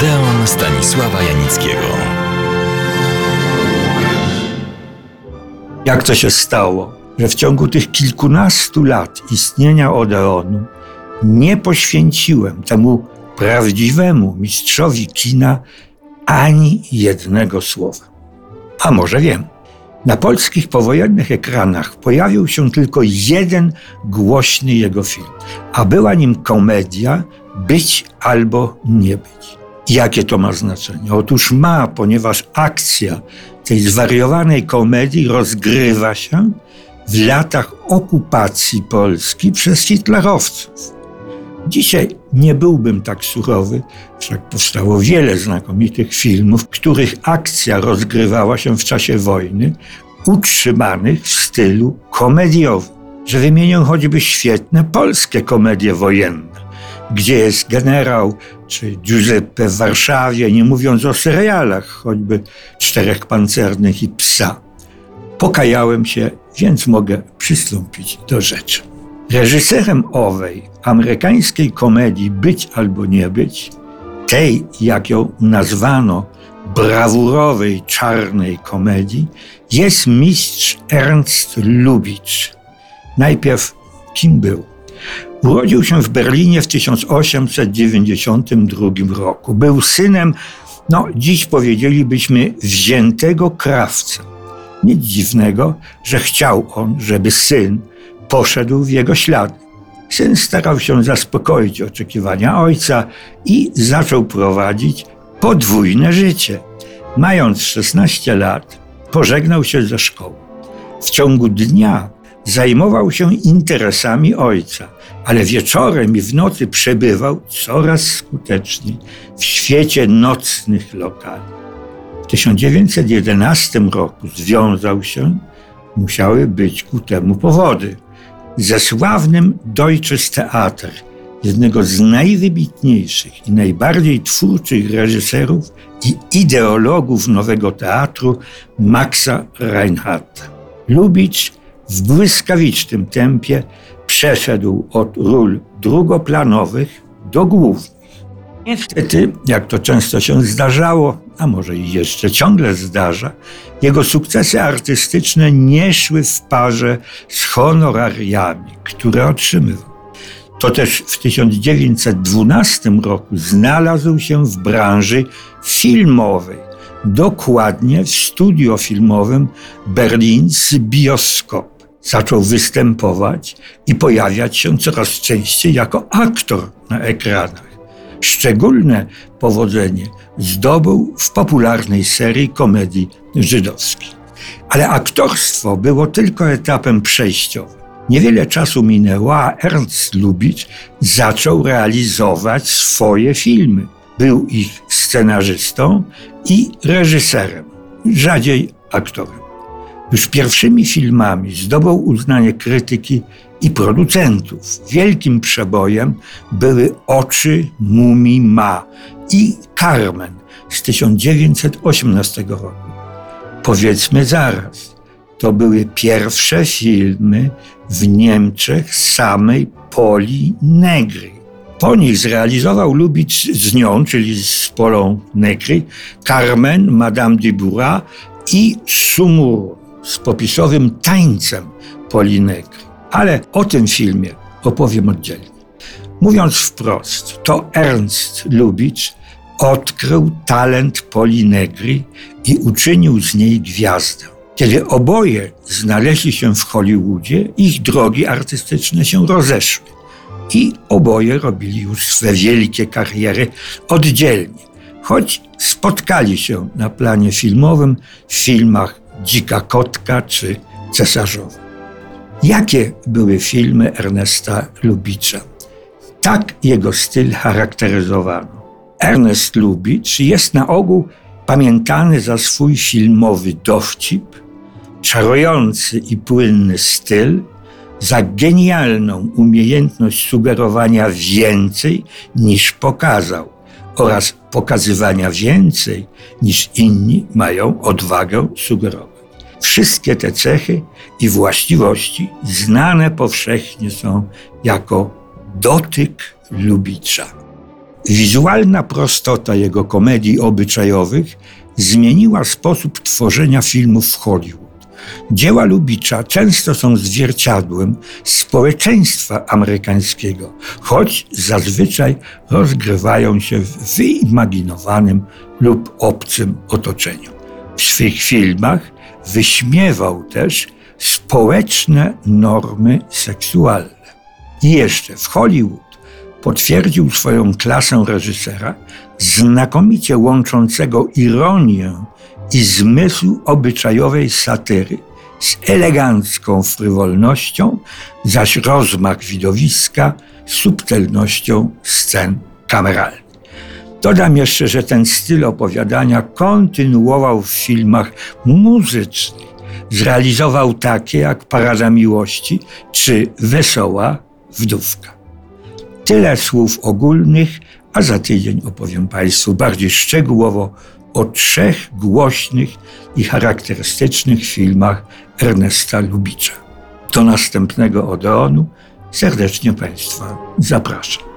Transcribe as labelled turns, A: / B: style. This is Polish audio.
A: Odeon Stanisława Janickiego.
B: Jak to się stało, że w ciągu tych kilkunastu lat istnienia Odeonu nie poświęciłem temu prawdziwemu mistrzowi kina ani jednego słowa? A może wiem. Na polskich powojennych ekranach pojawił się tylko jeden głośny jego film, a była nim komedia Być albo nie być. Jakie to ma znaczenie? Otóż ma, ponieważ akcja tej zwariowanej komedii rozgrywa się w latach okupacji Polski przez hitlerowców. Dzisiaj nie byłbym tak surowy, wszak powstało wiele znakomitych filmów, których akcja rozgrywała się w czasie wojny, utrzymanych w stylu komediowym. Że wymienię choćby świetne polskie komedie wojenne, gdzie jest generał czy Giuseppe w Warszawie, nie mówiąc o serialach, choćby Czterech Pancernych i Psa. Pokajałem się, więc mogę przystąpić do rzeczy. Reżyserem owej amerykańskiej komedii Być albo nie być, tej, jak ją nazwano, brawurowej czarnej komedii, jest mistrz Ernst Lubitsch. Najpierw kim był? Urodził się w Berlinie w 1892 roku. Był synem, no dziś powiedzielibyśmy, wziętego krawca. Nic dziwnego, że chciał on, żeby syn poszedł w jego ślady. Syn starał się zaspokoić oczekiwania ojca i zaczął prowadzić podwójne życie. Mając 16 lat, pożegnał się ze szkoły. W ciągu dnia zajmował się interesami ojca, ale wieczorem i w nocy przebywał coraz skuteczniej w świecie nocnych lokali. W 1911 roku związał się, musiały być ku temu powody ze sławnym Deutsches Theater, jednego z najwybitniejszych i najbardziej twórczych reżyserów i ideologów nowego teatru Maxa Reinhardta. Lubicz w błyskawicznym tempie przeszedł od ról drugoplanowych do głównych. Niestety, jak to często się zdarzało, a może i jeszcze ciągle zdarza, jego sukcesy artystyczne nie szły w parze z honorariami, które otrzymywał. To też w 1912 roku znalazł się w branży filmowej, dokładnie w studio filmowym Berlins Bioskop. Zaczął występować i pojawiać się coraz częściej jako aktor na ekranach. Szczególne powodzenie zdobył w popularnej serii komedii żydowskich. Ale aktorstwo było tylko etapem przejściowym. Niewiele czasu minęło, a Ernst Lubitsch zaczął realizować swoje filmy. Był ich scenarzystą i reżyserem, rzadziej aktorem. Już pierwszymi filmami zdobył uznanie krytyki i producentów. Wielkim przebojem były Oczy Mumi Ma i Carmen z 1918 roku. Powiedzmy zaraz, to były pierwsze filmy w Niemczech samej Poli Negri. Po nich zrealizował Lubicz z nią, czyli z Polą Negri, Carmen, Madame de i Sumur z popisowym tańcem Poli Negri. Ale o tym filmie opowiem oddzielnie. Mówiąc wprost, to Ernst Lubicz odkrył talent Poli Negri i uczynił z niej gwiazdę. Kiedy oboje znaleźli się w Hollywoodzie, ich drogi artystyczne się rozeszły. I oboje robili już swe wielkie kariery oddzielnie, choć spotkali się na planie filmowym w filmach Dzika Kotka czy Cesarzowa. Jakie były filmy Ernesta Lubicza? Tak jego styl charakteryzowano. Ernest Lubicz jest na ogół pamiętany za swój filmowy dowcip, czarujący i płynny styl, za genialną umiejętność sugerowania więcej niż pokazał oraz pokazywania więcej niż inni mają odwagę sugerować. Wszystkie te cechy i właściwości znane powszechnie są jako dotyk Lubicza. Wizualna prostota jego komedii obyczajowych zmieniła sposób tworzenia filmów w Hollywood. Dzieła Lubicza często są zwierciadłem społeczeństwa amerykańskiego, choć zazwyczaj rozgrywają się w wyimaginowanym lub obcym otoczeniu. W swych filmach wyśmiewał też społeczne normy seksualne. I jeszcze w Hollywood potwierdził swoją klasę reżysera, znakomicie łączącego ironię i zmysł obyczajowej satyry z elegancką frywolnością, zaś rozmach widowiska z subtelnością scen kameralnych. Dodam jeszcze, że ten styl opowiadania kontynuował w filmach muzycznych. Zrealizował takie jak Parada Miłości czy Wesoła Wdówka. Tyle słów ogólnych, a za tydzień opowiem Państwu bardziej szczegółowo o trzech głośnych i charakterystycznych filmach Ernesta Lubicza. Do następnego Odeonu serdecznie Państwa zapraszam.